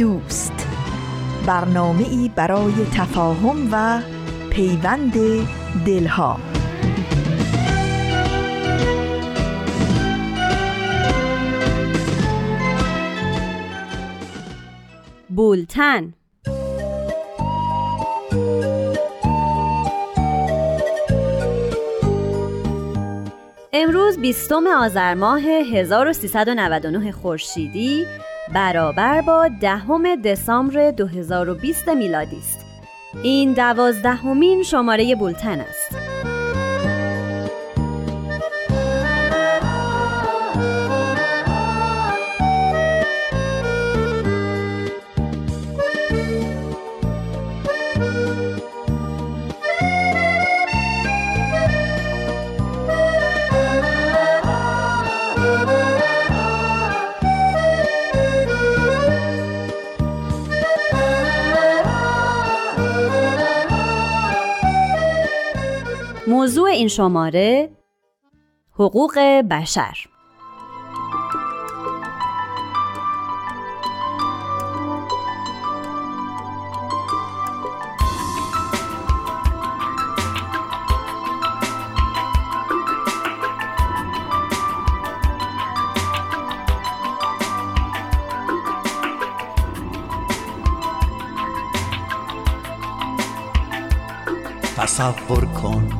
دوست. برنامه ای برای تفاهم و پیوند دلها. بولتن. امروز بیستم آذر ماه 1399 خورشیدی. برابر با دهم دسامبر 2020 میلادی است. این دوازدهمین شماره بولتن است. این شماره حقوق بشر. تصور کن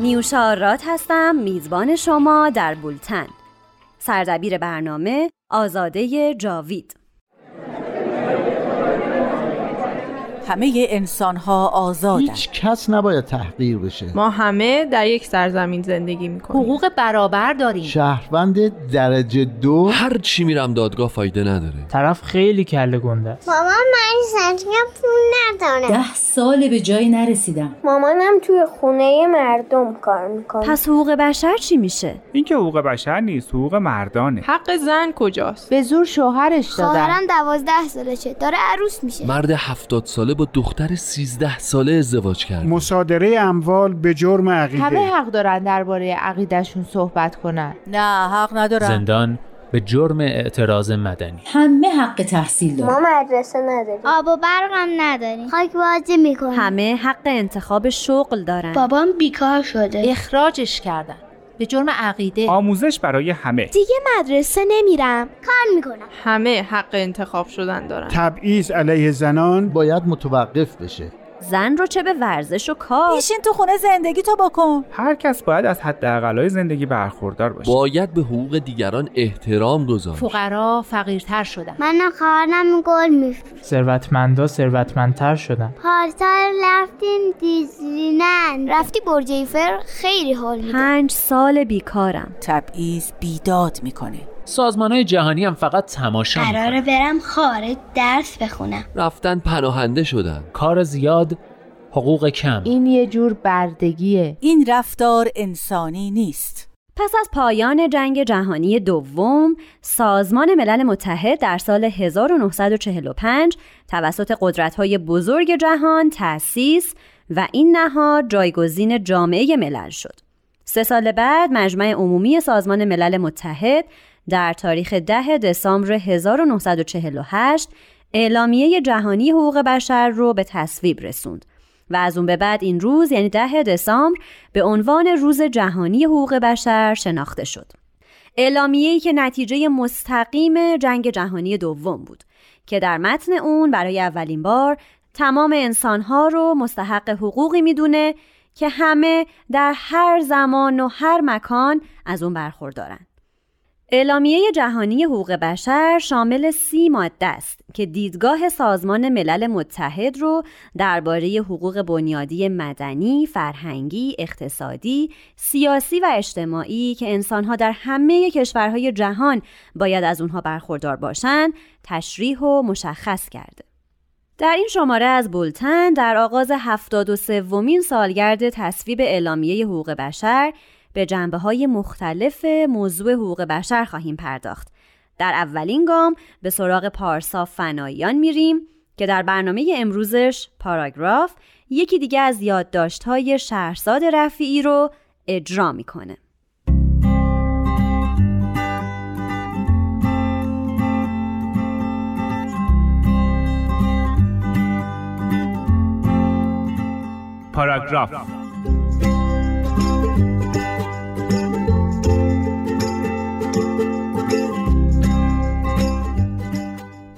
نیوشا هستم میزبان شما در بولتن. سردبیر برنامه آزاده جاوید. همه انسان ها آزادن. هیچ کس نباید تحقیر بشه. ما همه در یک سرزمین زندگی می‌کنیم. حقوق برابر داریم. شهروند درجه دو. هر چی میرم دادگاه فایده نداره. طرف خیلی کله گنده است. مامان من پول نداره ده سال به جایی نرسیدم. مامانم توی خونه مردم کار می‌کنه. پس حقوق بشر چی میشه؟ این که حقوق بشر نیست حقوق مردانه. حق زن کجاست؟ به زور شوهرش دادن. خواهرم دوازده سالشه داره عروس میشه. مرد هفتاد ساله با دختر 13 ساله ازدواج کرد مصادره اموال به جرم عقیده. همه حق دارن درباره عقیدهشون صحبت کنن. نه حق ندارن زندان به جرم اعتراض مدنی. همه حق تحصیل دارن. ما مدرسه نداریم آب و برقم نداریم خاک بازی می‌کنیم همه حق انتخاب شغل دارن. بابام بیکار شده. اخراجش کردن. به جرم عقیده. آموزش برای همه. دیگه مدرسه نمیرم. کار می‌کنم. همه حق انتخاب شدن دارن. تبعیض علیه زنان باید متوقف بشه. زن رو چه به ورزش و کار؟ بیشین تو خونه زندگی تو بکن. هر کس باید از حداقلای زندگی برخوردار باشه. باید به حقوق دیگران احترام گذاشت. فقرا فقیرتر شدن. من خواهرم گل میفروشم ثروتمندا ثروتمندتر شدن. پارسال رفتیم دیزنیلند. رفتی برج ایفل؟ خیلی حال میده. پنج سال بیکارم. تبعیض بیداد می‌کنه سازمان های جهانی هم فقط تماشا قراره برم خارج درس بخونم. رفتن پناهنده شدن. کار زیاد حقوق کم. این یه جور بردگیه. این رفتار انسانی نیست. پس از پایان جنگ جهانی دوم سازمان ملل متحد در سال 1945 توسط قدرت‌های بزرگ جهان تأسیس و این نهاد جایگزین جامعه ملل شد. سه سال بعد مجمع عمومی سازمان ملل متحد در تاریخ 10 دسامبر 1948 اعلامیه جهانی حقوق بشر رو به تصویب رسوند و از اون به بعد این روز یعنی 10 دسامبر به عنوان روز جهانی حقوق بشر شناخته شد. اعلامیه‌ای که نتیجه مستقیم جنگ جهانی دوم بود که در متن اون برای اولین بار تمام انسانها رو مستحق حقوقی می‌دونه که همه در هر زمان و هر مکان از اون برخوردارن. اعلامیه جهانی حقوق بشر شامل سی ماده است که دیدگاه سازمان ملل متحد رو درباره حقوق بنیادی مدنی، فرهنگی، اقتصادی، سیاسی و اجتماعی که انسانها در همه کشورهای جهان باید از اونها برخوردار باشند، تشریح و مشخص کرده. در این شماره از بولتن در آغاز 73 ومین سالگرد تصویب اعلامیه حقوق بشر به جنبه های مختلف موضوع حقوق بشر خواهیم پرداخت. در اولین گام به سراغ پارسا فناییان میریم که در برنامه امروزش پاراگراف یکی دیگه از یادداشت‌های شهرزاد رفیعی رو اجرا می‌کنه. پاراگراف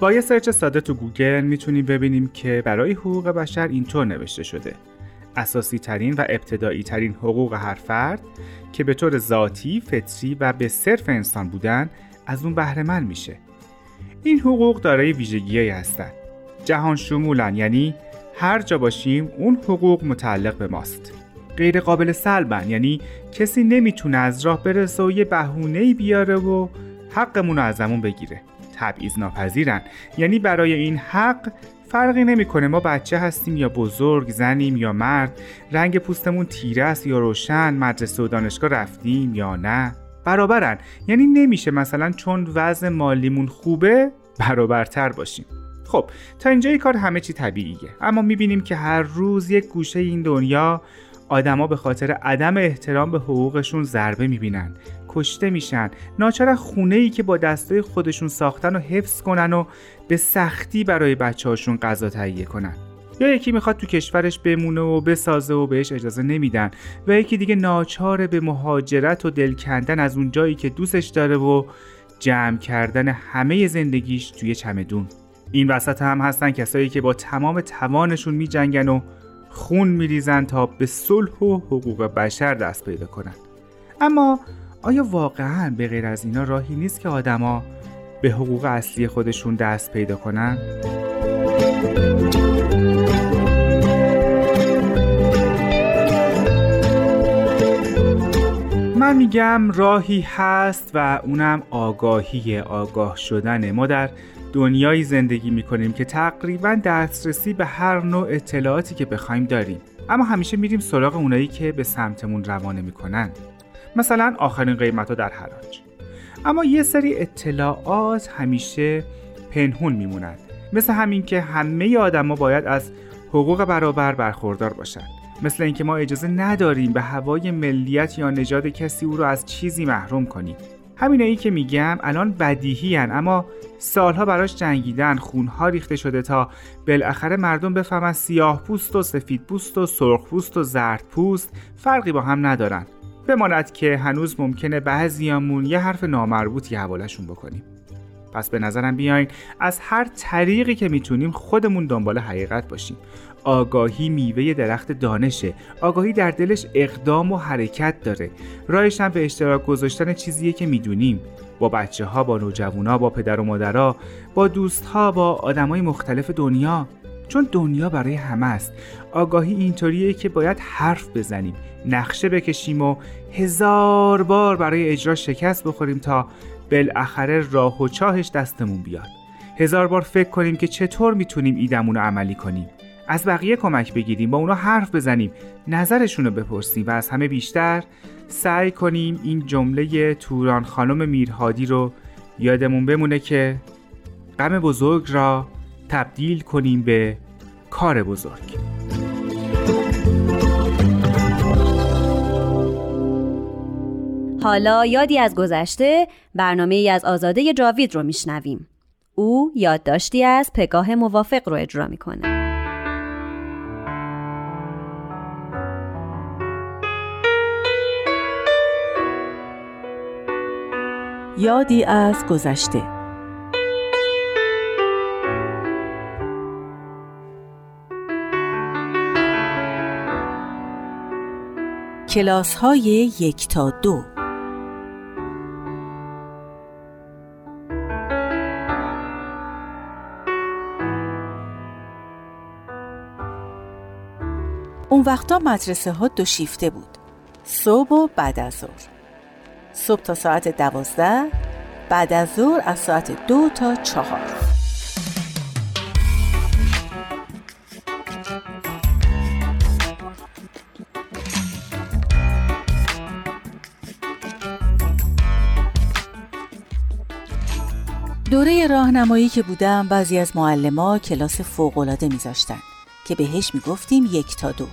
با یه سرچ ساده تو گوگل می‌تونیم ببینیم که برای حقوق بشر اینطور نوشته شده اساسی ترین و ابتدایی ترین حقوق هر فرد که به طور ذاتی، فطری و به صرف انسان بودن از اون بهره میشه. این حقوق دارای ویژگیهایی هستند. جهان شمولن یعنی هر جا باشیم اون حقوق متعلق به ماست. غیر قابل سلبن یعنی کسی نمی‌تونه از راه برسه و یه بهونه‌ای بیاره و حقمون رو ازمون بگیره. تبعیض ناپذیرن یعنی برای این حق فرقی نمی‌کنه ما بچه هستیم یا بزرگ زنیم یا مرد رنگ پوستمون تیره است یا روشن مدرسه و دانشگاه رفتیم یا نه. برابرن. یعنی نمیشه مثلا چون وضع مالیمون خوبه برابرتر باشیم. خب تا اینجای کار همه چی طبیعیه. اما می‌بینیم که هر روز یک گوشه این دنیا آدما به خاطر عدم احترام به حقوقشون ضربه می‌بینن کشته میشن ناچار خونه ای که با دستای خودشون ساختن و حفظ کنن و به سختی برای بچه هاشون غذا تهیه کنن. یا یکی می‌خواد تو کشورش بمونه و بسازه و بهش اجازه نمیدن و یکی دیگه ناچاره به مهاجرت و دل کندن از اون جایی که دوستش داره و جمع کردن همه زندگیش توی چمدون. این وسط هم هستن کسایی که با تمام توانشون میجنگن و خون میریزن تا به صلح و حقوق بشر دست پیدا کنن اما آیا واقعا به غیر از اینا راهی نیست که آدما به حقوق اصلی خودشون دست پیدا کنن؟ من میگم راهی هست و اونم آگاهی آگاه شدنه ما در دنیایی زندگی می‌کنیم که تقریبا دسترسی به هر نوع اطلاعاتی که بخوایم داریم. اما همیشه میریم سراغ اونایی که به سمتمون روانه می‌کنن. مثلا آخرین قیمت ها در حراج. اما یه سری اطلاعات همیشه پنهون میمونند مثل همین که همه آدما باید از حقوق برابر برخوردار باشند مثل اینکه ما اجازه نداریم به هوای ملیت یا نژاد کسی او رو از چیزی محروم کنیم. همینایی که میگم الان بدیهی هن اما سالها براش جنگیدن خونها ریخته شده تا بالاخره مردم بفهمن سیاه پوست و سفید پوست و سرخ پوست و زرد پوست فرقی با هم ندارن. بماند که هنوز ممکنه بعضیامون یه حرف نامربوطی حوالشون بکنیم. پس به نظرم بیاین از هر طریقی که می‌تونیم خودمون دنبال حقیقت باشیم. آگاهی میوه درخت دانشه. آگاهی در دلش اقدام و حرکت داره. راهش هم به اشتراک گذاشتن چیزیه که می‌دونیم. با بچه ها با نوجوانا با پدر و مادرها با دوست ها با آدمای مختلف دنیا. چون دنیا برای همه است. آگاهی اینطوریه که باید حرف بزنیم نقشه بکشیم و هزار بار برای اجرا شکست بخوریم تا بالاخره راه و چاهش دستمون بیاد. هزار بار فکر کنیم که چطور می‌تونیم ایدمون رو عملی کنیم. از بقیه کمک بگیریم با اونا حرف بزنیم نظرشون رو بپرسیم و از همه بیشتر سعی کنیم این جمله توران خانم میرهادی رو یادمون بمونه که غم بزرگ را تبدیل کنیم به کار بزرگ. حالا یادی از گذشته برنامه ای از آزاده جاوید رو میشنویم. او یادداشتی از پگاه موافق رو اجرا می‌کنه. یادی از گذشته. کلاس های یک تا دو. اون وقتا مدرسه ها دو شیفته بود. صبح و بعد از ظهر. صبح تا ساعت دوازده بعد از ظهر از ساعت دو تا چهار. دوره راهنمایی که بودم بعضی از معلما کلاس فوقالعاده میذاشتن که بهش می‌گفتیم یک تا دو.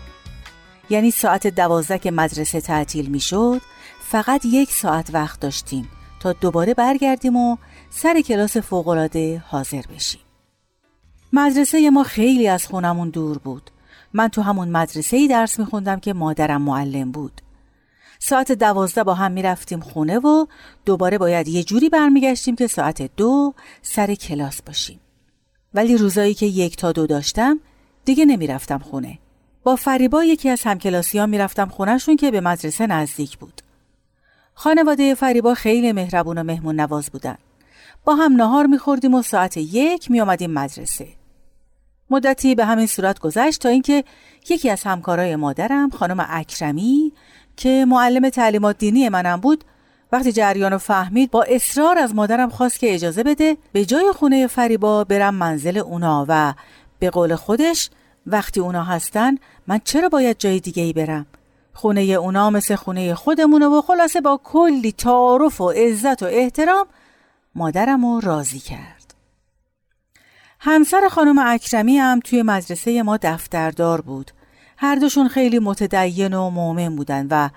یعنی ساعت دوازده که مدرسه تعطیل می‌شد فقط یک ساعت وقت داشتیم تا دوباره برگردیم و سر کلاس فوقالعاده حاضر بشیم. مدرسه ما خیلی از خونمون دور بود. من تو همون مدرسه ای درس میخوندم که مادرم معلم بود. ساعت دوازده با هم می‌رفتیم خونه و دوباره باید یه جوری برمیگشتیم که ساعت دو سر کلاس باشیم. ولی روزایی که یک تا دو داشتم دیگه نمی‌رفتم خونه. با فریبا یکی از همکلاسی ها می‌رفتم خونهشون که به مدرسه نزدیک بود. خانواده فریبا خیلی مهربون و مهمون نواز بودن. با هم نهار میخوردیم و ساعت یک می آمدیم مدرسه. مدتی به همین صورت گذشت تا اینکه یکی از همکارای مادرم خانم اکرمی که معلم تعلیمات دینی منم بود وقتی جریان رو فهمید با اصرار از مادرم خواست که اجازه بده به جای خونه فریبا برم منزل اونا و به قول خودش وقتی اونا هستن من چرا باید جای دیگه ای برم خونه اونا مثل خونه خودمونه و خلاصه با کلی تعارف و عزت و احترام مادرم رو راضی کرد. همسر خانم اکرمی هم توی مدرسه ما دفتردار بود. هر دوشون خیلی متدین و مؤمن بودن و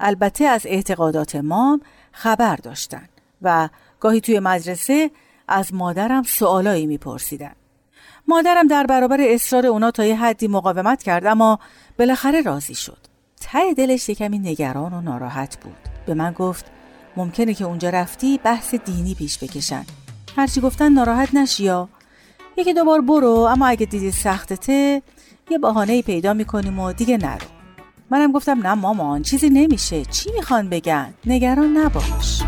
البته از اعتقادات ما خبر داشتن و گاهی توی مدرسه از مادرم سوالایی میپرسیدن. مادرم در برابر اصرار اونا تا یه حدی مقاومت کرد اما بالاخره راضی شد. ته دلش یکمی نگران و ناراحت بود. به من گفت ممکنه که اونجا رفتی بحث دینی پیش بکشن. هرچی گفتن ناراحت نشیا یکی دوبار برو اما اگه دیدی سختته یه بهانه پیدا می‌کنیم و دیگه نرو. منم گفتم نه مامان چیزی نمیشه. چی می‌خوان بگن؟ نگران نباش.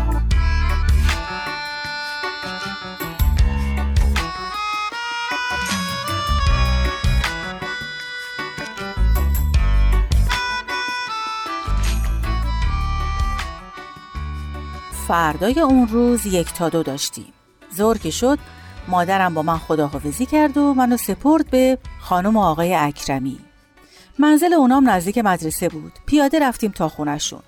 فردای اون روز یک تا دو داشتیم. زور که شد مادرم با من خداحافظی کرد و منو سپرد به خانم و آقای اکرمی. منزل اونام نزدیک مدرسه بود. پیاده رفتیم تا خونشون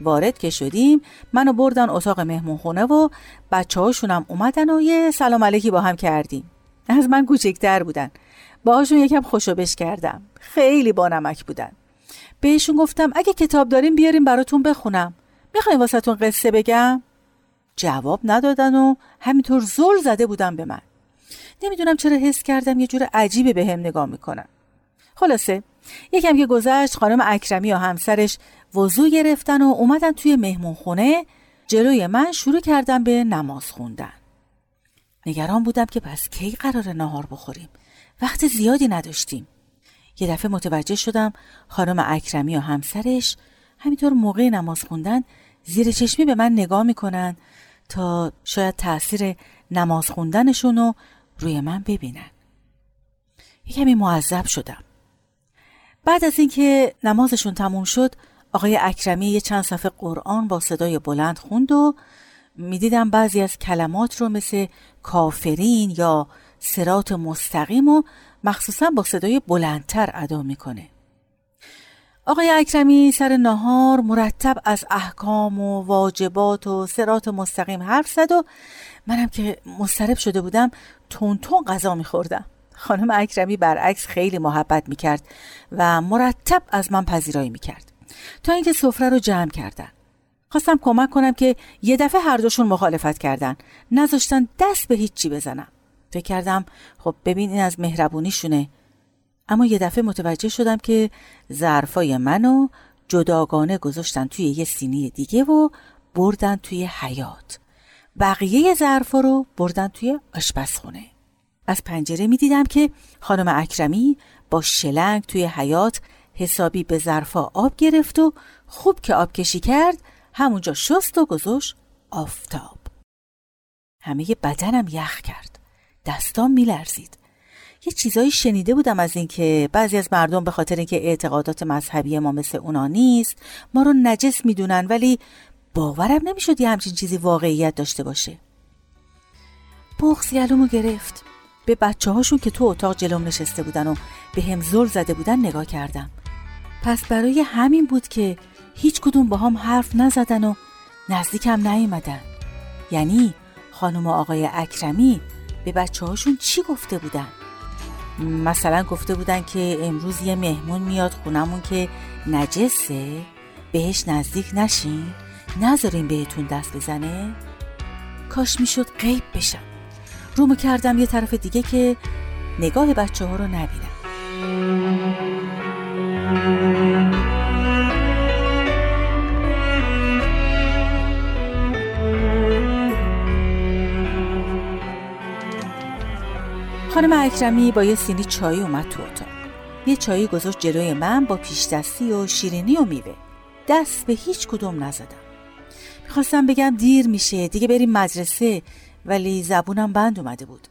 وارد که شدیم منو بردن اتاق مهمون خونه و بچه هاشونم اومدن و یه سلام علیکی با هم کردیم. از من کوچکتر بودن. باهاشون یکم خوشوبش کردم. خیلی با نمک بودن. بهشون گفتم اگه کتاب داریم بیاریم براتون بخونم. می‌خواین واسهتون قصه بگم؟ جواب ندادن و همینطور زل زده بودن به من. نمی‌دونم چرا حس کردم یه جور عجیبه به هم نگاه می‌کنن. خلاصه یکم که گذشت خانم اکرمی و همسرش وضو گرفتن و اومدن توی مهمون خونه جلوی من شروع کردم به نماز خوندن. نگران بودم که پس کی قرار نهار بخوریم. وقت زیادی نداشتیم. یه دفعه متوجه شدم خانم اکرمی و همسرش همینطور موقع نماز خوندن زیر چشمی به من نگاه می‌کنن تا شاید تاثیر نماز خوندنشون رو روی من ببینن. یه معذب شدم. بعد از اینکه نمازشون تموم شد آقای اکرمی یه چند صفحه قرآن با صدای بلند خوند و می‌دیدم بعضی از کلمات رو مثل کافرین یا سرات مستقیم و مخصوصا با صدای بلندتر ادا می‌کنه. آقای اکرمی سر نهار مرتب از احکام و واجبات و سرات مستقیم حرف زد و منم که مسترب شده بودم تون تون غذا میخوردم. خانم اکرمی برعکس خیلی محبت می‌کرد و مرتب از من پذیرایی می‌کرد. تا اینکه سفره رو جمع کردن. خواستم کمک کنم که یه دفعه هر دوشون مخالفت کردن. نذاشتن دست به هیچی بزنم. فکر کردم خب ببین این از مهربونیشونه. اما یه دفعه متوجه شدم که ظرفای منو جداگانه گذاشتن توی یه سینی دیگه و بردن توی حیات بقیه ظرفا رو بردن توی آشپزخونه. از پنجره می دیدم که خانم اکرمی با شلنگ توی حیات حسابی به ظرفا آب گرفت و خوب که آب کشی کرد همونجا شست و گذاشت آفتاب. همه بدنم یخ کرد. دستام میلرزید. یه چیزایی شنیده بودم از اینکه بعضی از مردم به خاطر اینکه اعتقادات مذهبی ما مثل اونا نیست ما رو نجس می‌دونن ولی باورم نمی‌شد یه همچین چیزی واقعیت داشته باشه. بغز یلومو گرفت. به بچه هاشون که تو اتاق جلوم نشسته بودن و به هم زل زده بودن نگاه کردم. پس برای همین بود که هیچ کدوم با هم حرف نزدن و نزدیکم نیومدن. یعنی خانم و آقای اکرمی به بچه هاشون چی گفته بودن؟ مثلا گفته بودن که امروز یه مهمون میاد خونمون که نجسه بهش نزدیک نشین نذارین بهتون دست بزنه. کاش می‌شد غیب بشم. رومو کردم یه طرف دیگه که نگاه بچه ها رو نبینم. خانم اکرمی با یه سینی چای اومد تو اتاق. یه چایی گذاشت جلوی من با پیش دستی و شیرینی و میوه. دست به هیچ کدوم نزدم. می‌خواستم بگم دیر میشه دیگه بریم مدرسه ولی زبونم بند اومده بود.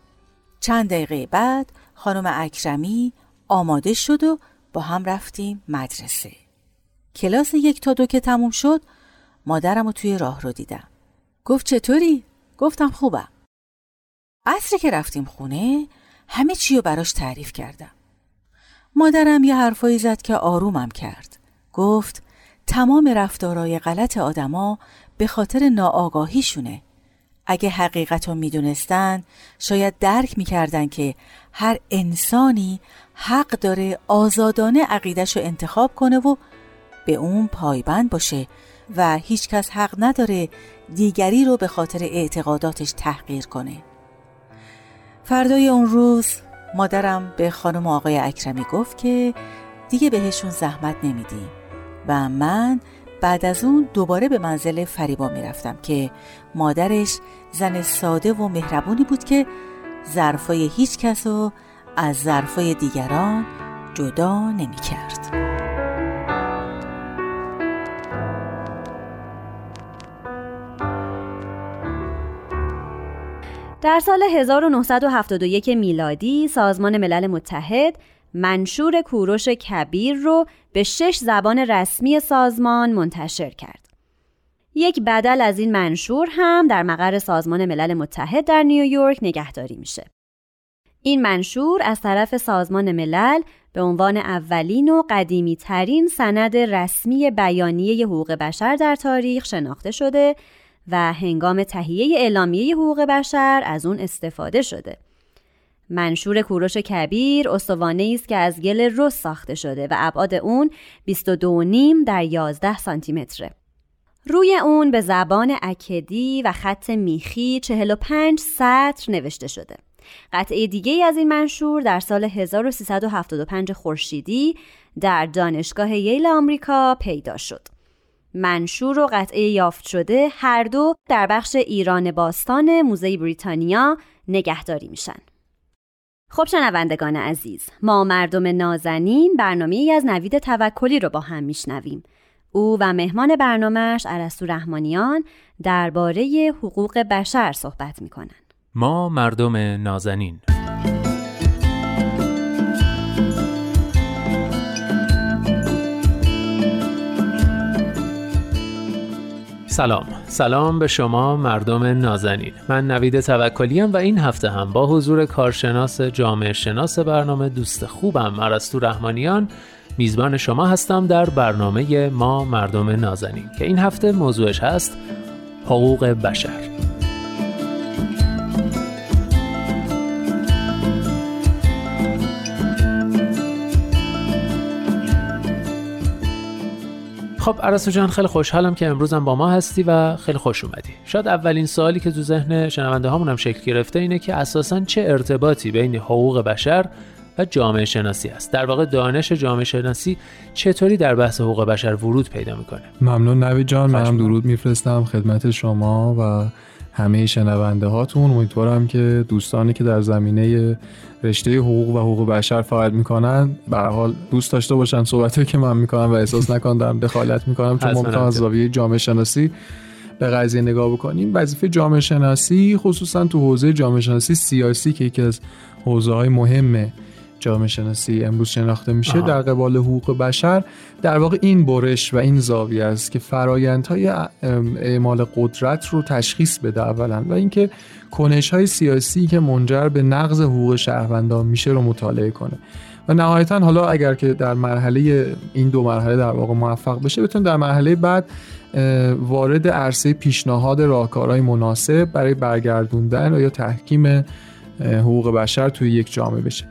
چند دقیقه بعد خانم اکرمی آماده شد و با هم رفتیم مدرسه. کلاس یک تا دو که تموم شد مادرم رو توی راه رو دیدم. گفت چطوری؟ گفتم خوبم. عصری که رفتیم خونه همه چی رو براش تعریف کردم. مادرم یه حرفایی زد که آرومم کرد. گفت تمام رفتارای غلط آدما به خاطر ناآگاهیشونه. اگه حقیقت رو می‌دونستن شاید درک می‌کردن که هر انسانی حق داره آزادانه عقیدش رو انتخاب کنه و به اون پایبند باشه و هیچکس حق نداره دیگری رو به خاطر اعتقاداتش تحقیر کنه. فردای اون روز مادرم به خانم آقای اکرمی گفت که دیگه بهشون زحمت نمیدیم و من بعد از اون دوباره به منزل فریبا می‌رفتم که مادرش زن ساده و مهربونی بود که ظرفای هیچ کس رو از ظرفای دیگران جدا نمی در سال 1971 میلادی سازمان ملل متحد منشور کوروش کبیر رو به شش زبان رسمی سازمان منتشر کرد. یک بدل از این منشور هم در مقر سازمان ملل متحد در نیویورک نگهداری میشه. این منشور از طرف سازمان ملل به عنوان اولین و قدیمی ترین سند رسمی بیانیه حقوق بشر در تاریخ شناخته شده و هنگام تهیه اعلامیه حقوق بشر از اون استفاده شده. منشور کوروش کبیر استوانه است که از گل رس ساخته شده و ابعاد اون 22.5 در 11 سانتی متره. روی اون به زبان اکدی و خط میخی 45 سطر نوشته شده. قطعه دیگه از این منشور در سال 1375 خورشیدی در دانشگاه ییل آمریکا پیدا شد. منشور و قطعه یافت شده هر دو در بخش ایران باستان موزه بریتانیا نگهداری میشن. خب شنوندگان عزیز ما مردم نازنین برنامه ای از نوید توکلی رو با هم میشنویم. او و مهمان برنامهش عرستو رحمانیان درباره حقوق بشر صحبت می‌کنن. ما مردم نازنین. سلام. سلام به شما مردم نازنین. من نوید توکلیم و این هفته هم با حضور کارشناس جامعه شناس برنامه دوست خوبم عرستو رحمانیان میزبان شما هستم در برنامه ما مردم نازنین که این هفته موضوعش هست حقوق بشر. خب عرسو جان خیلی خوشحالم که امروزم با ما هستی و خیلی خوش اومدی. شاید اولین سوالی که تو ذهن شنونده هامون هم شکل گرفته اینه که اساسا چه ارتباطی بین حقوق بشر و جامعه شناسی است؟ در واقع دانش جامعه شناسی چطوری در بحث حقوق بشر ورود پیدا می‌کنه؟ ممنون نوید جان منم درود میفرستم خدمت شما و همه شنونده هاتون امیدوارم که دوستانی که در زمینه رشته حقوق و حقوق بشر فعالیت می‌کنن به حال دوست داشته باشن صحبتی که من می‌کنم و احساس نکنم دارم دخالت می‌کنم چون ممکن از زاویه جامعه شناسی به قضیه نگاه بکنیم. وظیفه جامعه شناسی خصوصا تو حوزه جامعه شناسی سیاسی که یکی از حوزه های مهمه. جامعه شناسی امروز شناخته میشه در قبال حقوق بشر در واقع این برش و این زاویه است که فرایندهای اعمال قدرت رو تشخیص بده اولا و اینکه کنش های سیاسی که منجر به نقض حقوق شهروندان میشه رو مطالعه کنه. و نهایتا حالا اگر که در مرحله این دو مرحله در واقع موفق بشه بتون در مرحله بعد وارد عرصه پیشنهاد راهکارهای مناسب برای برگردوندن و یا تحکیم حقوق بشر توی یک جامعه بشه.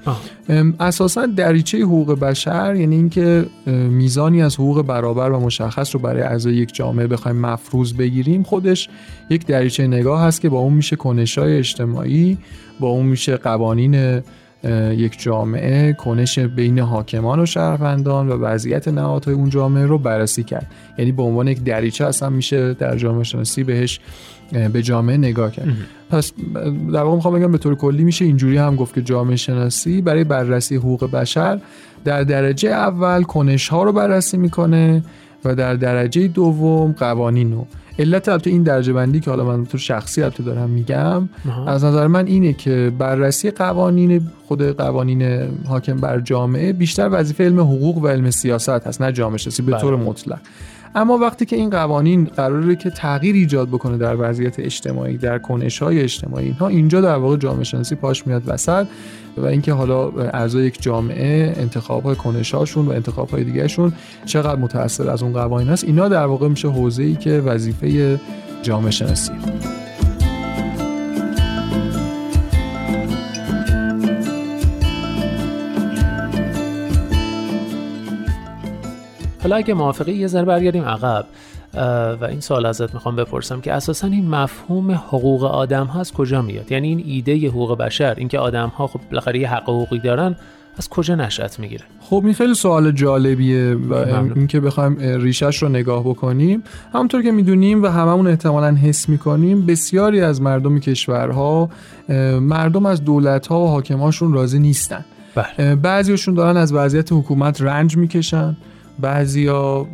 اساسا دریچه حقوق بشر یعنی اینکه میزانی از حقوق برابر و مشخص رو برای اعضای یک جامعه بخوایم مفروض بگیریم خودش یک دریچه نگاه هست که با اون میشه کنشای اجتماعی با اون میشه قوانین یک جامعه کنش بین حاکمان و شهروندان و وضعیت نهادهای اون جامعه رو بررسی کرد. یعنی به عنوان یک دریچه اصلا میشه در جامعه شناسی بهش به جامعه نگاه کرد. پس در واقع می‌خوام بگم به طور کلی میشه اینجوری هم گفت که جامعه شناسی برای بررسی حقوق بشر در درجه اول کنش ها رو بررسی می‌کنه و در درجه دوم قوانین رو. علت البته این درجه بندی که حالا من تو شخصی البته دارم میگم از نظر من اینه که بررسی قوانین خود قوانین حاکم بر جامعه بیشتر وظیفه علم حقوق و علم سیاست هست نه جامعه شناسی به طور بله. مطلق. اما وقتی که این قوانین قراره که تغییر ایجاد بکنه در وضعیت اجتماعی در کنش های اجتماعی اینها اینجا در واقع جامعه شناسی پاش میاد وسط و اینکه حالا اعضای یک جامعه انتخاب های کنش هاشون و انتخاب های دیگهشون چقدر متاثر از اون قوانین هست اینا در واقع میشه حوزه ای که وظیفه جامعه شناسی حالا اگه موافقی یه ذره برگردیم عقب. و این سوال ازت می‌خوام بپرسم که اساسا این مفهوم حقوق آدم ها از کجا میاد؟ یعنی این ایده حقوق بشر اینکه آدم ها خب بالاخره یه حق حقوقی دارن از کجا نشأت می‌گیره؟ خب این خیلی سوال جالبیه و اینکه بخوایم ریشش رو نگاه بکنیم. همونطور که می‌دونیم و هممون احتمالا حس می‌کنیم بسیاری از مردم کشورها مردم از دولت ها و حاکماشون راضی نیستن. بله. بعضیشون دارن از وضعیت حکومت رنج می‌کشن. بعضیا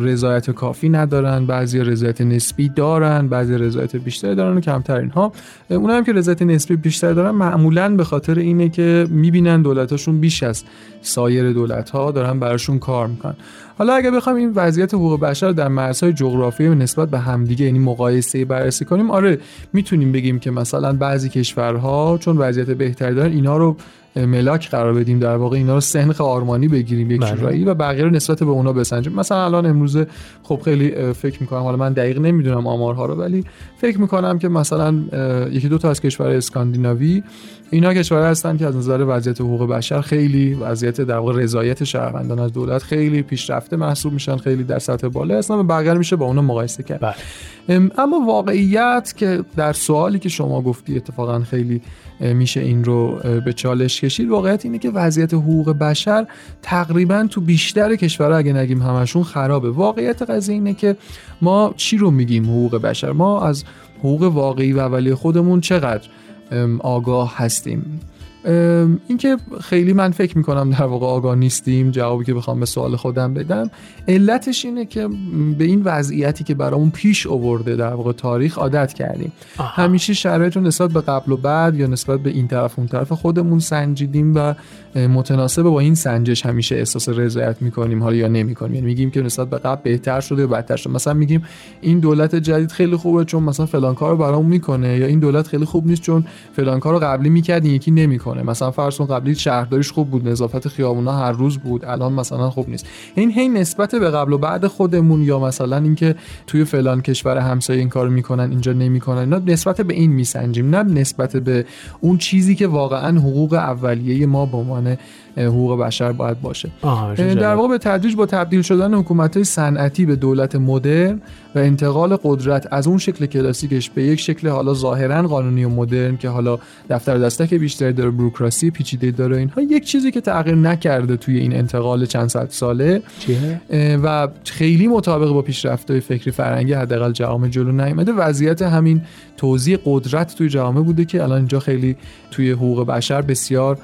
رضایت کافی ندارن بعضیا رضایت نسبی دارن بعضی رضایت بیشتری دارن و کمتر اینها هم که رضایت نسبی بیشتر دارن معمولا به خاطر اینه که می‌بینن دولتاشون بیش از سایر دولت ها دارن براشون کار می‌کنن. حالا اگه بخوایم این وضعیت حقوق بشر در مرزهای جغرافیایی نسبت به همدیگه یعنی مقایسه بررسی کنیم آره می‌تونیم بگیم که مثلا بعضی کشورها چون وضعیت بهتری دارن اینا رو ملاک قرار بدیم در واقع اینا رو سنخ آرمانی بگیریم یک بله. جورایی و بقیه رو نسبت به اونا بسنجیم مثلا الان امروز خب خیلی فکر می‌کنم حالا من دقیق نمی‌دونم آمارها رو ولی فکر می‌کنم که مثلا یکی دو تا از کشور اسکاندیناوی اینا کشورها هستن که از نظر وضعیت حقوق بشر خیلی وضعیت در واقع رضایت شهروندان از دولت خیلی پیشرفته محسوب میشن خیلی در سطح بالا. هستن و میشه با اونا مقایسه کرد. بله. اما واقعیت که در سوالی که شما گفتی اتفاقا خیلی میشه این رو به چالش کشید واقعیت اینه که وضعیت حقوق بشر تقریبا تو بیشتر کشورها اگه نگیم همشون خرابه. واقعیت قضیه اینه که ما چی رو میگیم حقوق بشر؟ ما از حقوق واقعی و اولیه خودمون چقدر آگاه هستیم. اینکه خیلی من فکر می‌کنم در واقع آگاه نیستیم جوابی که بخوام به سوال خودم بدم. علتش اینه که به این وضعیتی که برامون پیش آورده در واقع تاریخ عادت کردیم. آها. همیشه شرایط رو نسبت به قبل و بعد یا نسبت به این طرف اون طرف خودمون سنجیدیم و متناسب با این سنجش همیشه احساس رضایت می‌کنیم حالا یا نمی‌کنیم. یعنی میگیم که نسبت به قبل بهتر شده یا بدتر شده. مثلا میگیم این دولت جدید خیلی خوبه چون مثلا فلان کارو برامون می‌کنه یا این دولت خیلی خوب نیست چون فلان کارو قبلی می‌کرد یکی نمی‌کنه. مثلا فرض قبلی شهرداریش خوب بود نظافت خیابونا هر روز بود الان مثلا خوب نیست. این هی نسبت به قبل و بعد خودمون یا مثلا اینکه توی فلان کشور همسایه این کارو می‌کنن اینجا نمی‌کنن اینا نسبت به این میسنجیم. نه نسبت به اون چیزی که واقعا حقوق اولیه ما به عنوان حقوق بشر باید باشه. در واقع به تدریج با تبدیل شدن حکومت های صنعتی به دولت مدرن و انتقال قدرت از اون شکل کلاسیکش به یک شکل حالا ظاهرا قانونی و مدرن که حالا دفتر دستک بیشتری داره بروکراسی پیچیده داره اینها یک چیزی که تغییر نکرده توی این انتقال چند صد ساله. و خیلی مطابق با پیشرفت‌های فکری فرهنگی حداقل جامعه جلو نیامده. وضعیت همین توزیع قدرت توی جامعه بوده که الان اینجا خیلی توی حقوق بشر بسیار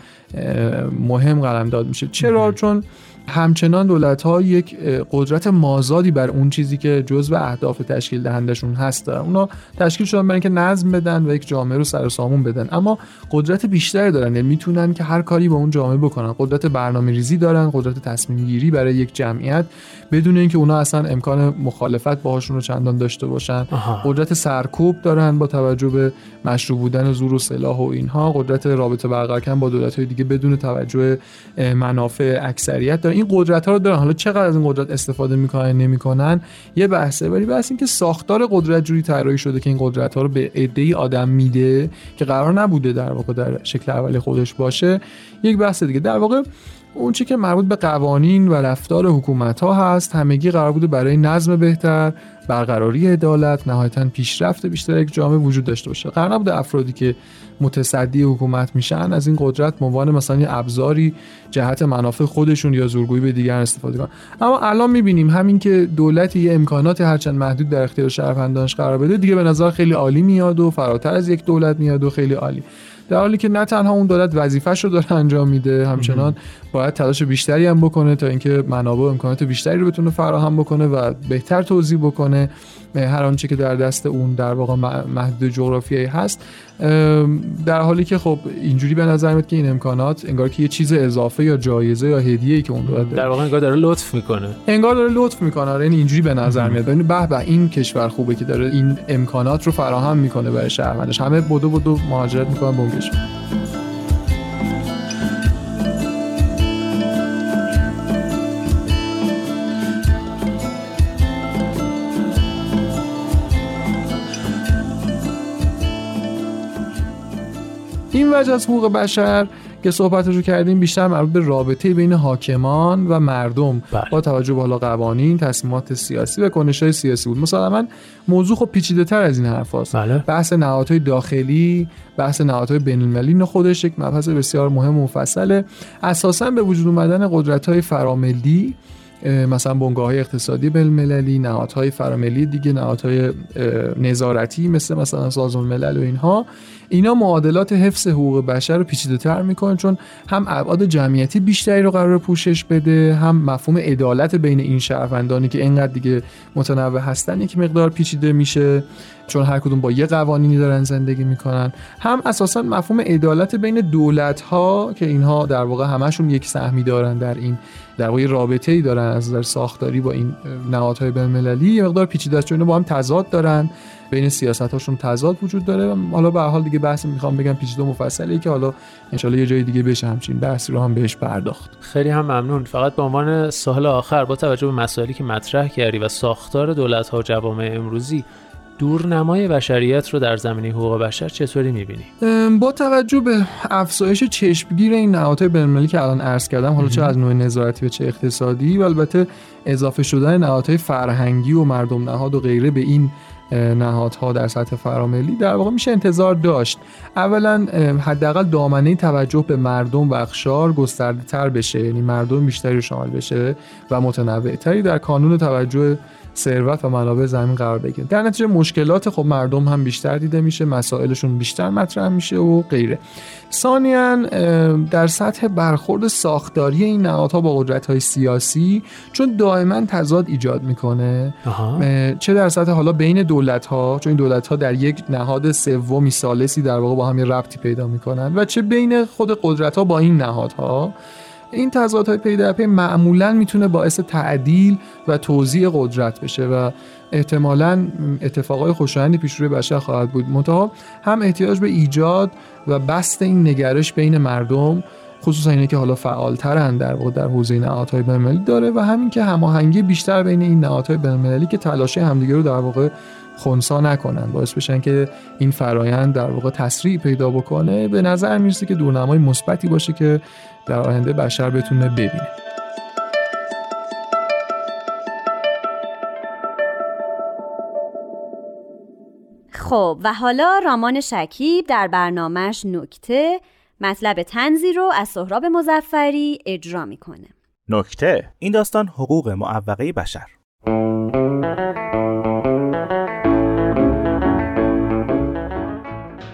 مهم قلمداد میشه. چرا؟ چون همچنان دولت ها یک قدرت مازادی بر اون چیزی که جزء اهداف تشکیل دهندشون هست. دارن اونا تشکیل شدن برای اینکه نظم بدن و یک جامعه رو سر سامون بدن. اما قدرت بیشتری دارن. یعنی می‌تونن که هر کاری با اون جامعه بکنن. قدرت برنامه ریزی دارن. قدرت تصمیم گیری برای یک جمعیت. بدون اینکه اونا اصلا امکان مخالفت باهاشون رو چندان داشته باشن. قدرت سرکوب دارن با توجه به مشروع بودن زور و سلاح و اینها. قدرت رابطه برقرار کردن با دولت های دیگه بدون توجه منافع اکثریت دارن. این قدرت ها رو دارن. حالا چقدر از این قدرت استفاده می‌کنن نمی‌کنن؟ یه بحثه. ولی بحث این که ساختار قدرت جوری طراحی شده که این قدرت ها رو به عده آدم میده که قرار نبوده در واقع در شکل اولی خودش باشه. یک بحث دیگه. در واقع اون چی که مربوط به قوانین و رفتار حکومت ها هست همگی قرار بوده برای نظم بهتر برقراری عدالت نهایتا پیشرفت بیشتر یک جامعه وجود داشته باشه. قرار نبوده افرادی که متصدی حکومت میشن از این قدرت عنوان مثلا ابزاری جهت منافع خودشون یا زورگویی به دیگران استفاده کنن. اما الان می‌بینیم همین که دولت یه امکانات هرچند محدود در اختیار شهروندانش قرار بده دیگه به نظر خیلی عالی میاد و فراتر از یک دولت میاد و خیلی عالی. در حالی که نه تنها اون دولت وظیفه‌ش رو داره انجام میده همچنان باید تلاش بیشتری هم بکنه تا اینکه منابع و امکانات بیشتری رو بتونه فراهم بکنه و بهتر توضیح بکنه. هر آنچه که در دست اون در واقع محدود جغرافیایی هست در حالی که خب اینجوری به نظر میاد که این امکانات انگار که یه چیز اضافه یا جایزه یا هدیه که اون دولت در واقع انگار داره لطف می‌کنه. انگار داره لطف می‌کنه. آره اینجوری به نظر میاد. یعنی به به این کشور خوبه که داره این امکانات رو فراهم می‌کنه برای شهروندش. همه بدو بدو مهاجرت می‌کنن به اون کشور این وجه از حقوق بشر که صحبتش رو کردیم بیشتر مربوط به رابطه بین حاکمان و مردم بله. با توجه به حالا قوانین تصمیمات سیاسی و کنش های سیاسی بود مثلا موضوع خب پیچیده تر از این حرف هست. بله. بحث نهادهای داخلی بحث نهادهای بین المللی خودش یک مبحث بسیار مهم و مفصله اساسا به وجود اومدن قدرت های فراملی مثلا بنگاه های اقتصادی بین المللی نهادهای فراملی دیگه نهادهای نظارتی مثل مثلا سازمان ملل و اینها اینا معادلات حفظ حقوق بشر رو پیچیده تر می‌کنن چون هم ابعاد جمعیتی بیشتری رو قرار پوشش بده هم مفهوم عدالت بین این شهروندانی که اینقدر دیگه متنوع هستن یک مقدار پیچیده میشه چون هر کدوم با یه قوانینی دارن زندگی می‌کنن. هم اساسا مفهوم عدالت بین دولت ها که اینها در واقع همشون یک سهمی دارن در این در واقع رابطه ای دارن از نظر ساختاری با این نهادهای بین المللی یه مقدار پیچیده است چون با هم تضاد دارن. بین سیاست هاشون تضاد وجود داره حالا به حال دیگه بحث می‌خوام بگم پیچیده و مفصلی که حالا انشالله یه جای دیگه بشه همچین بحثی رو هم بهش پرداخت. خیلی هم ممنون. فقط به عنوان سوال آخر با توجه به مسائلی که مطرح کردی و ساختار دولت ها و جوامع امروزی دورنمای بشریت رو در زمینه حقوق بشر چطوری می‌بینی؟ با توجه به افزایش چشمگیر این نهادهای بین‌المللی که الان عرض کردم حالا چه از نوع نظارتی و چه اقتصادی و البته اضافه شدن نهادهای فرهنگی و مردم نهاد و غیره به این نهادها در سطح فراملی. در واقع میشه انتظار داشت. اولا حداقل دامنه توجه به مردم و اخشار گسترده تر بشه. یعنی مردم بیشتری شامل بشه و متنوع تری در کانون توجه ثروت و منابع زمین قرار بگیره در نتیجه مشکلات خب مردم هم بیشتر دیده میشه مسائلشون بیشتر مطرح میشه و غیره. ثانیا در سطح برخورد ساختاری این نهادها با قدرت های سیاسی چون دائما تضاد ایجاد می‌کنه. چه در سطح حالا بین دولت ها چون این دولت ها در یک نهاد سومی سالسی در واقع با هم یه ربطی پیدا می‌کنن و چه بین خود قدرت ها با این نهادها. این تضادهای پی در پی معمولا می‌تونه باعث تعدیل و توزیع قدرت بشه و احتمالا اتفاقای خوشایندی پیش روی بشر خواهد بود. منتها هم احتیاج به ایجاد و بست این نگرش بین مردم خصوصا اینه که حالا فعالترن در واقع در حوزه نهادهای بین‌المللی داره و همین که هماهنگی بیشتر بین این نهادهای بین‌المللی که تلاش همدیگه رو در واقع خونسا نکنن. باعث بشن که این فرایند در واقع تسریع پیدا بکنه. به نظر می‌رسه که دورنمای مثبتی باشه که در آینده بشر بتونه ببینه. خب و حالا رامان شکیب در برنامهش نکته مطلب تنزی رو از سهراب مزفری اجرا می‌کنه. نکته این داستان حقوق معوقه بشر.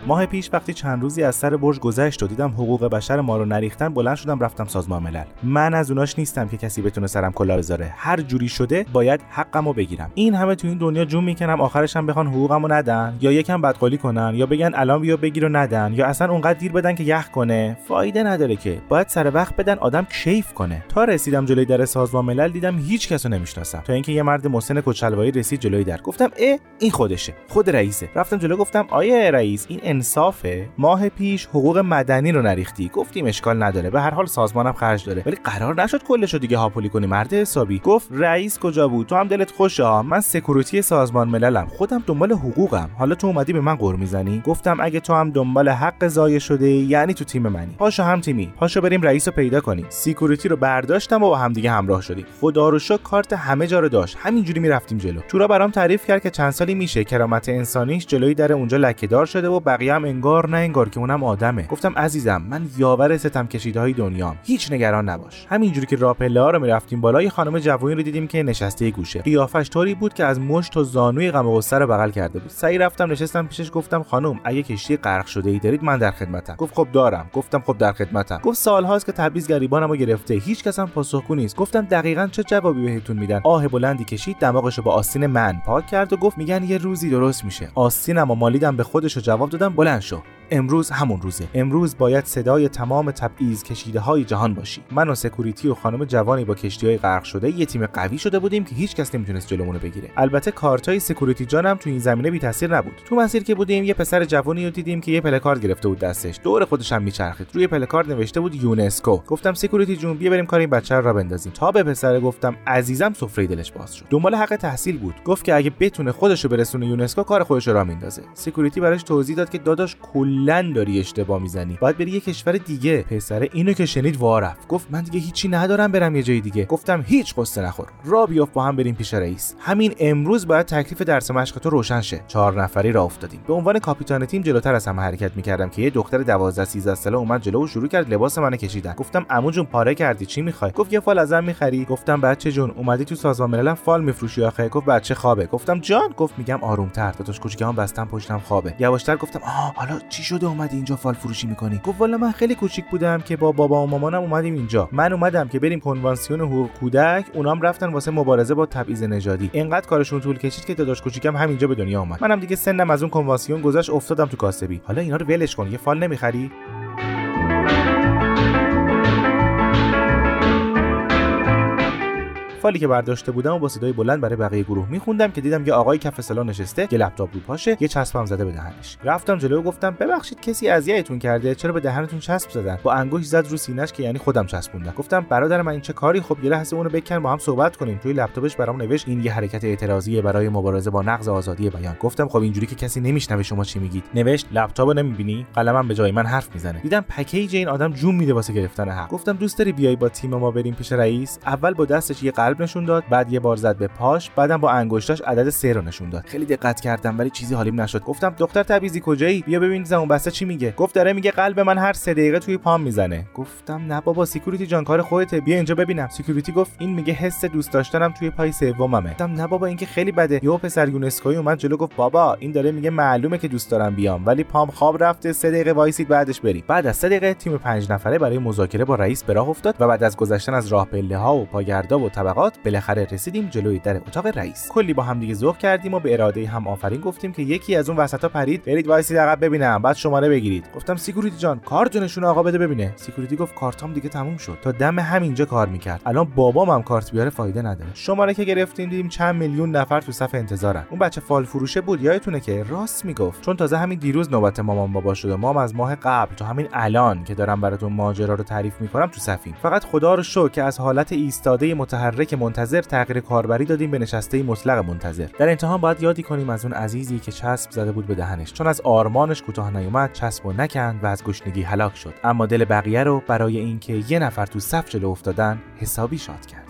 ماه پیش وقتی چند روزی از سر برج گذشت و دیدم حقوق بشر ما رو نریختن بلند شدم رفتم سازمان ملل. من از اوناش نیستم که کسی بتونه سرم کلا بذاره. هر جوری شده باید حقمو بگیرم. این همه تو این دنیا جون می‌کنم آخرش هم بخوان حقوقمو ندن یا یکم بدقالی کنن یا بگن الان بیا بگیر و ندن یا اصلا اونقدر دیر بدن که یخ کنه. فایده نداره که. باید سر وقت بدن آدم کیف کنه. تا رسیدم جلوی در سازمان ملل دیدم هیچ کسو نمی‌شناسم. تا اینکه یه مرد مسن کچلوایی رسید جلوی در. گفتم اه این خودشه. خود رئیسه. رفتم جلو گفتم آقای رئیس این انصافه ماه پیش حقوق مدنی رو نریختی. گفتیم اشکال نداره. به هر حال سازمانم خرج داره. ولی قرار نشد کلشو دیگه هاپولی کنی مرد حسابی. گفت رئیس کجا بود؟ تو هم دلت خوشه ها من security سازمان مللم. خودم دنبال حقوقم. حالا تو اومدی به من غر می‌زنی؟ گفتم اگه تو هم دنبال حق ضایع شده یعنی تو تیم منی. پاشو هم تیمی. پاشو بریم رئیس رو پیدا کنیم security رو برداشتم و با هم دیگه همراه شدیم. خدا رو شکر کارت همه جا رو داشت. همینجوری می‌رفتیم جلو. تورا برام تعریف کرد که چند سالی میشه کرامت انسانیش جلوی در اونجا لکهدار شده و هم انگار نه انگار که اونم آدمه. گفتم عزیزم من یاور ستم کشیده های دنیام هیچ نگران نباش. همینجوری که راه پله ها رو می‌رفتیم بالا یه خانم جوانی رو دیدیم که نشسته گوشه. قیافش طوری بود که از مشت تا زانوی غم و غصه رو بغل کرده بود. سعی رفتم نشستم پیشش گفتم خانم اگه کشتی غرق شده ای دارید من در خدمتم. گفت خب دارم. گفتم خب در خدمتم. گفت سالهاست که تبعیض گریبانمو گرفته. هیچ کس هم پاسخگو نیست. گفتم دقیقا چه جوابی بهتون میدن؟ آه بلندی کشید دماغشو با آستین من پاک کرد و گفت میگن یه روزی درست میشه. آستینم و مالیدم به خودشو جواب دادم. بلند شو. امروز همون روزه. امروز باید صدای تمام تبعیض کشیده های جهان باشیم. من و security و خانم جوانی با کشتی های غرق شده یه تیم قوی شده بودیم که هیچ کس نمی‌تونست جلومونو بگیره. البته کارتای security جانم تو این زمینه بی تاثیر نبود. تو مسیر که بودیم یه پسر جوانی رو دیدیم که یه پلاکارد گرفته بود دستش. دور خودش هم میچرخید. روی پلکارد نوشته بود یونسکو. گفتم security جون بیا بریم کار این بچه را بندازیم. تا به پسر گفتم عزیزم سفره دلش باز شد. دنبال حق تحصیل بود. گفت که اگه بتونه خودشو برسونه یونسکو کار خودش را میندازه. security براش توضیح داد که داداش کلا داری اشتباه می‌زنی. باید بری یه کشور دیگه. پسر اینو که شنید وا رفت گفت من دیگه هیچی ندارم برم یه جای دیگه. گفتم هیچ غصه نخور. راه بیفت با هم بریم پیش رئیس. همین امروز باید تکلیف درس مشق تو روشن شه. چهار نفری را افتادیم. به عنوان کاپیتان تیم جلوتر از همه حرکت می‌کردم که یه دختر 12 13 ساله اومد جلو و شروع کرد لباس منو کشیدن. گفتم عمو جون پاره کردی چی می‌خوای؟ گفت یه فال ازم می‌خری. گفتم بچه جون اومدی تو سازمان ملل فال میفروشی آخه؟ گفت بچه خوابه. گفتم جان؟ گفت میگم آرومتر. داداش کوچیکم بستم پشتم خوابه. یواشتر گفتم حالا چی شده اومدی اینجا فال فروشی می‌کنی؟ گفت والا من خیلی کوچیک بودم که با بابا و مامانم اومدیم اینجا. من اومدم که بریم کنوانسیون حقوق کودک اونام رفتن واسه مبارزه با تبعیض نژادی. اینقدر کارشون طول کشید که داداش کوچیکم همینجا به دنیا اومد. منم دیگه سنم از اون کنوانسیون گذشت افتادم تو کاسبی. حالا اینا رو ولش کن یه فال نمی‌خری؟ فالی که برداشته بودم و با صدای بلند برای بقیه گروه میخوندم که دیدم یه آقای کف سالن نشسته یه لپتاپ رو پاشه یه چسبم زده به دهنش. رفتم جلو و گفتم ببخشید کسی اذیتتون کرده؟ چرا به دهنتون چسب زدن؟ با انگشت زد رو سینه‌اش که یعنی خودم چسبوندم. گفتم برادر من این چه کاری؟ خب یه لحظه اونو بکن با هم صحبت کنیم. توی لپتاپش برام نوشت این یه حرکت اعتراضیه برای مبارزه با نقض آزادی بیان. گفتم خب اینجوری که کسی نمیشنوه شما چی میگید. نوشت لپتاپو نمی‌بینی؟ قلمم به جای من حرف می‌زنه. دیدم پکیج این آدم جون میده واسه گرفتن حق. گفتم دوست داری بیای با تیم ما بریم پیش رئیس؟ اول با دستش یه قلب نشون داد بعد یه بار زد به پاش بعدم با انگشتاش عدد سه رو نشون داد. خیلی دقت کردم ولی چیزی حالیم نشد. گفتم دختر تبیزی کجایی؟ بیا ببین زمون بسته چی میگه. گفت داره میگه قلب من هر سه دقیقه توی پام می‌زنه. گفتم نه بابا security جان کار خودته بیا اینجا ببینم. security گفت این میگه حس دوست داشتنم توی پای سوممه. گفتم نه بابا این که خیلی بده. یهو پسر یونسکویی اومد جلو گفت بابا این داره میگه معلومه که دوست دارم بیام ولی پام خواب رفته. سه دقیقه وایسید بعدش بریم. بعد از سه دقیقه تیم پنج نفره برای مذاکره با رئیس به راه افتاد و بعد از گذشتن از راه پله ها و پاگردا و طبقات بالاخره رسیدیم جلوی در اتاق رئیس. کلی با هم دیگه ذوق کردیم و به اراده هم آفرین گفتیم که یکی از اون وسطا پرید. برید وایسید عقب ببینم بعد شماره بگیرید. گفتم security جان کارت نشون آقا بده ببینه. security گفت کارتام دیگه تموم شد. تا دم همینجا کار می‌کرد. الان بابام هم کارت بیاره فایده نداره. شماره که گرفتیم دیدیم چند میلیون نفر تو صف انتظارن. اون بچه فال فروشه بود یادتونه که راست می‌گفت. چون تازه همین دیروز نوبت مامان بابا شده. مام از ماه قبل تا همین الان که دارم براتون ماجرا رو تعریف می‌کنم تو صفیم فقط خدا رو شکر که از حالت ایستاده متحرک منتظر تغییر کاربری دادیم به نشسته مطلق منتظر. در انتها باید یادی کنیم از اون عزیزی که چسب زده بود به دهنش. چون از آرمانش کوتاه نیومد چسب و نکند و از گشنگی هلاک شد. اما دل بقیه رو برای اینکه یه نفر تو صف جلو افتادن حسابی شاد کرد.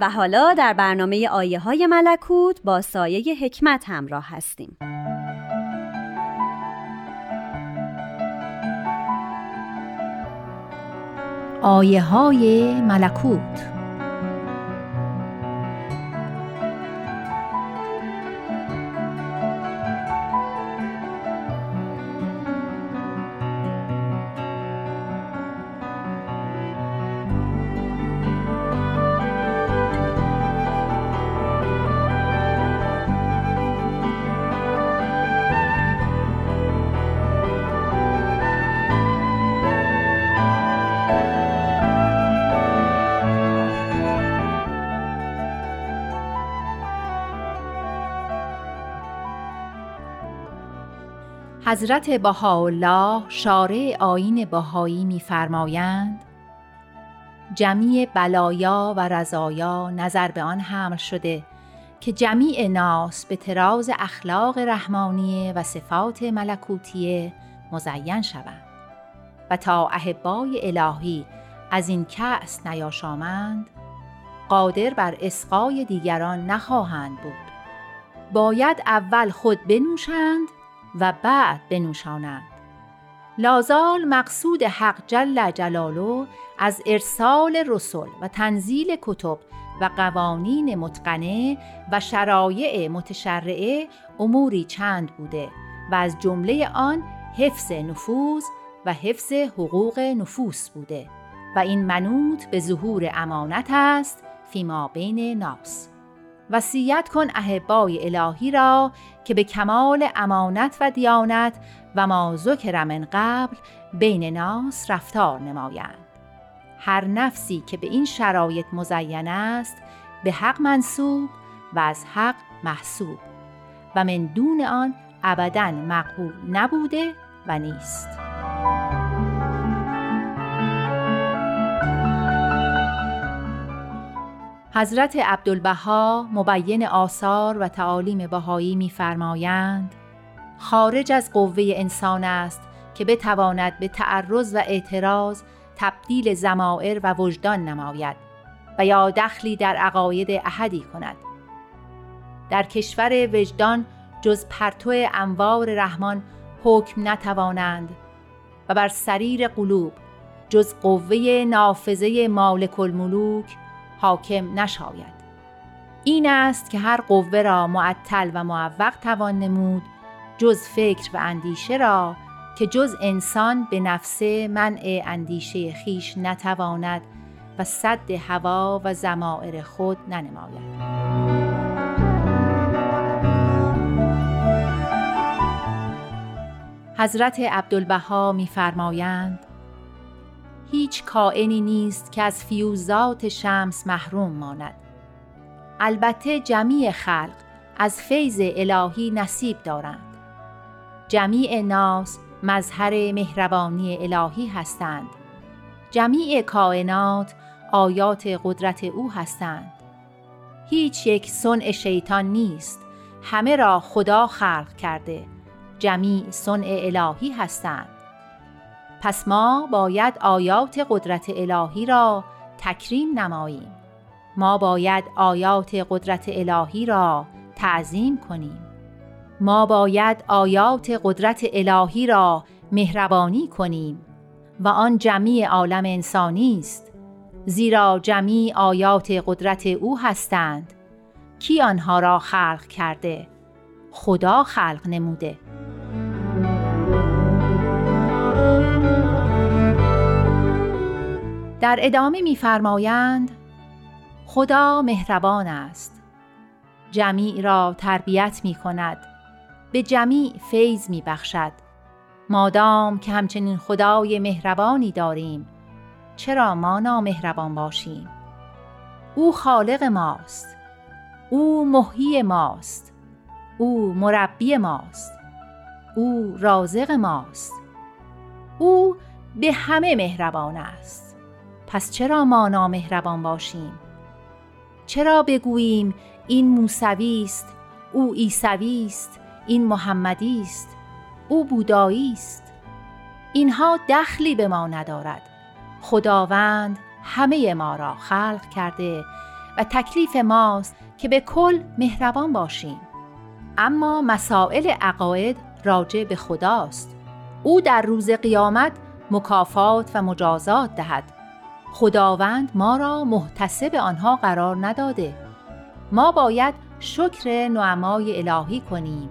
و حالا در برنامه آیه های ملکوت با سایه حکمت همراه هستیم. آیه های ملکوت حضرت بهاءالله شارع آین بهایی می‌فرمایند جمیع بلایا و رضایا نظر به آن حمل شده که جمیع ناس به تراز اخلاق رحمانیه و صفات ملکوتیه مزین شوند و تا احبای الهی از این کأس نیاشامند قادر بر اسقای دیگران نخواهند بود. باید اول خود بنوشند و بعد بنوشانند. لازال مقصود حق جل جلاله از ارسال رسول و تنزیل کتب و قوانین متقنه و شرایع متشرعه اموری چند بوده و از جمله آن حفظ نفوذ و حفظ حقوق نفوس بوده و این منوط به ظهور امانت است فیما بین ناس. وصیت کن احبای الهی را که به کمال امانت و دیانت و ما ذکر من قبل بین ناس رفتار نمایند. هر نفسی که به این شرایط مزین است به حق منصوب و از حق محسوب. و من دون آن ابدا مقبول نبوده و نیست. حضرت عبدالبها مبین آثار و تعالیم بهایی می‌فرمایند خارج از قوه انسان است که بتواند به تعرض و اعتراض تبدیل زمائر و وجدان نماید و یا دخلی در عقاید احدی کند. در کشور وجدان جز پرتو انوار رحمان حکم نتوانند و بر سریر قلوب جز قوه نافذه مالک الملوک حاکم نشاید. این است که هر قوه را معطل و معوق توان نمود جز فکر و اندیشه را که جز انسان به نفسه منع اندیشه خیش نتواند و صد هوا و زمائر خود ننماید. حضرت عبدالبها میفرمایند هیچ کائنی نیست که از فیوزات شمس محروم ماند. البته جمیع خلق از فیض الهی نصیب دارند. جمیع ناس مظهر مهربانی الهی هستند. جمیع کائنات آیات قدرت او هستند. هیچ یک صنع شیطان نیست. همه را خدا خلق کرده. جمیع صنع الهی هستند. پس ما باید آیات قدرت الهی را تکریم نماییم. ما باید آیات قدرت الهی را تعظیم کنیم. ما باید آیات قدرت الهی را مهربانی کنیم. و آن جمیع عالم انسانی است. زیرا جمیع آیات قدرت او هستند. کی آنها را خلق کرده؟ خدا خلق نموده. در ادامه می‌فرمایند خدا مهربان است. جمیع را تربیت می کند به جمیع فیض می بخشد مادام که همچنین خدای مهربانی داریم چرا ما نامهربان باشیم؟ او خالق ماست. او محیی ماست. او مربی ماست. او رازق ماست. او به همه مهربان است. پس چرا ما نامهربان باشیم؟ چرا بگوییم این موسوی است او عیسوی است این محمدی است او بودایی است؟ اینها دخلی به ما ندارد. خداوند همه ما را خلق کرده و تکلیف ماست که به کل مهربان باشیم. اما مسائل عقاید راجع به خداست. او در روز قیامت مکافات و مجازات دهد. خداوند ما را محتسب آنها قرار نداده. ما باید شکر نعمای الهی کنیم.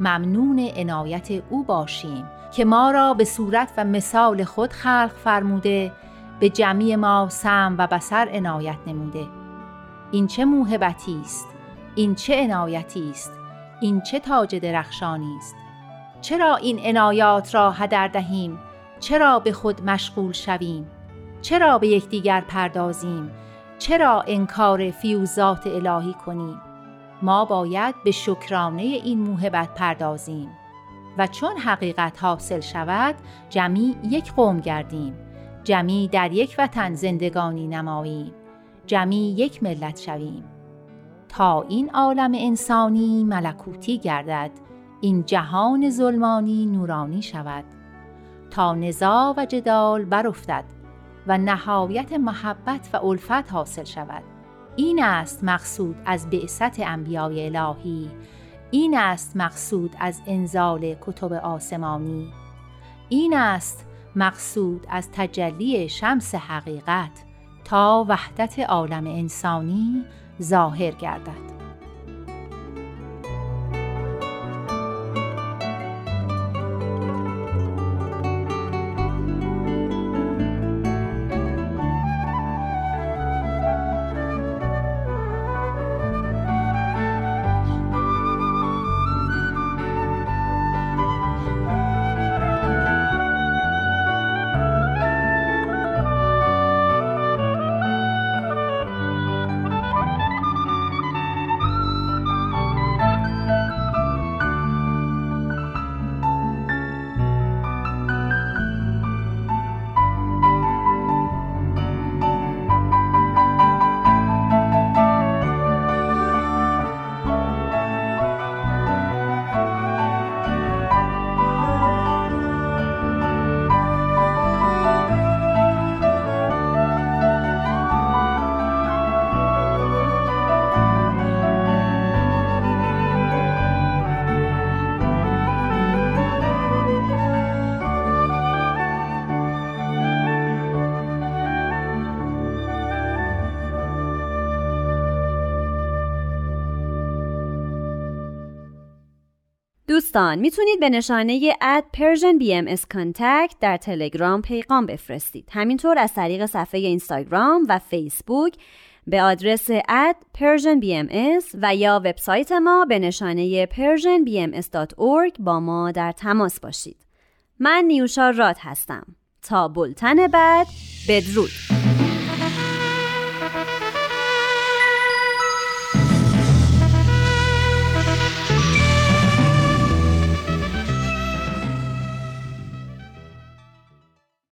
ممنون عنایت او باشیم که ما را به صورت و مثال خود خلق فرموده به جمعی ما سم و بسر عنایت نموده. این چه موهبتی است این چه عنایتی است این چه تاج درخشانی است. چرا این عنایات را هدر دهیم؟ چرا به خود مشغول شویم؟ چرا به یکدیگر پردازیم؟ چرا انکار فیوزات الهی کنیم؟ ما باید به شکرانه این موهبت پردازیم. و چون حقیقت حاصل شود جمی یک قوم گردیم. جمی در یک وطن زندگانی نماییم. جمی یک ملت شویم. تا این عالم انسانی ملکوتی گردد. این جهان ظلمانی نورانی شود. تا نزاع و جدال برافتد و نهایت محبت و الفت حاصل شود. این است مقصود از بعثت انبیای الهی. این است مقصود از انزال کتب آسمانی. این است مقصود از تجلی شمس حقیقت تا وحدت عالم انسانی ظاهر گردد. دوستان می‌تونید به نشانه اد Persian BMS Contact در تلگرام پیغام بفرستید. همینطور از طریق صفحه اینستاگرام و فیسبوک به آدرس اد Persian BMS و یا وبسایت ما به نشانه persianbms.org با ما در تماس باشید. من نیوشا راد هستم. تا بلتن بعد بدرود.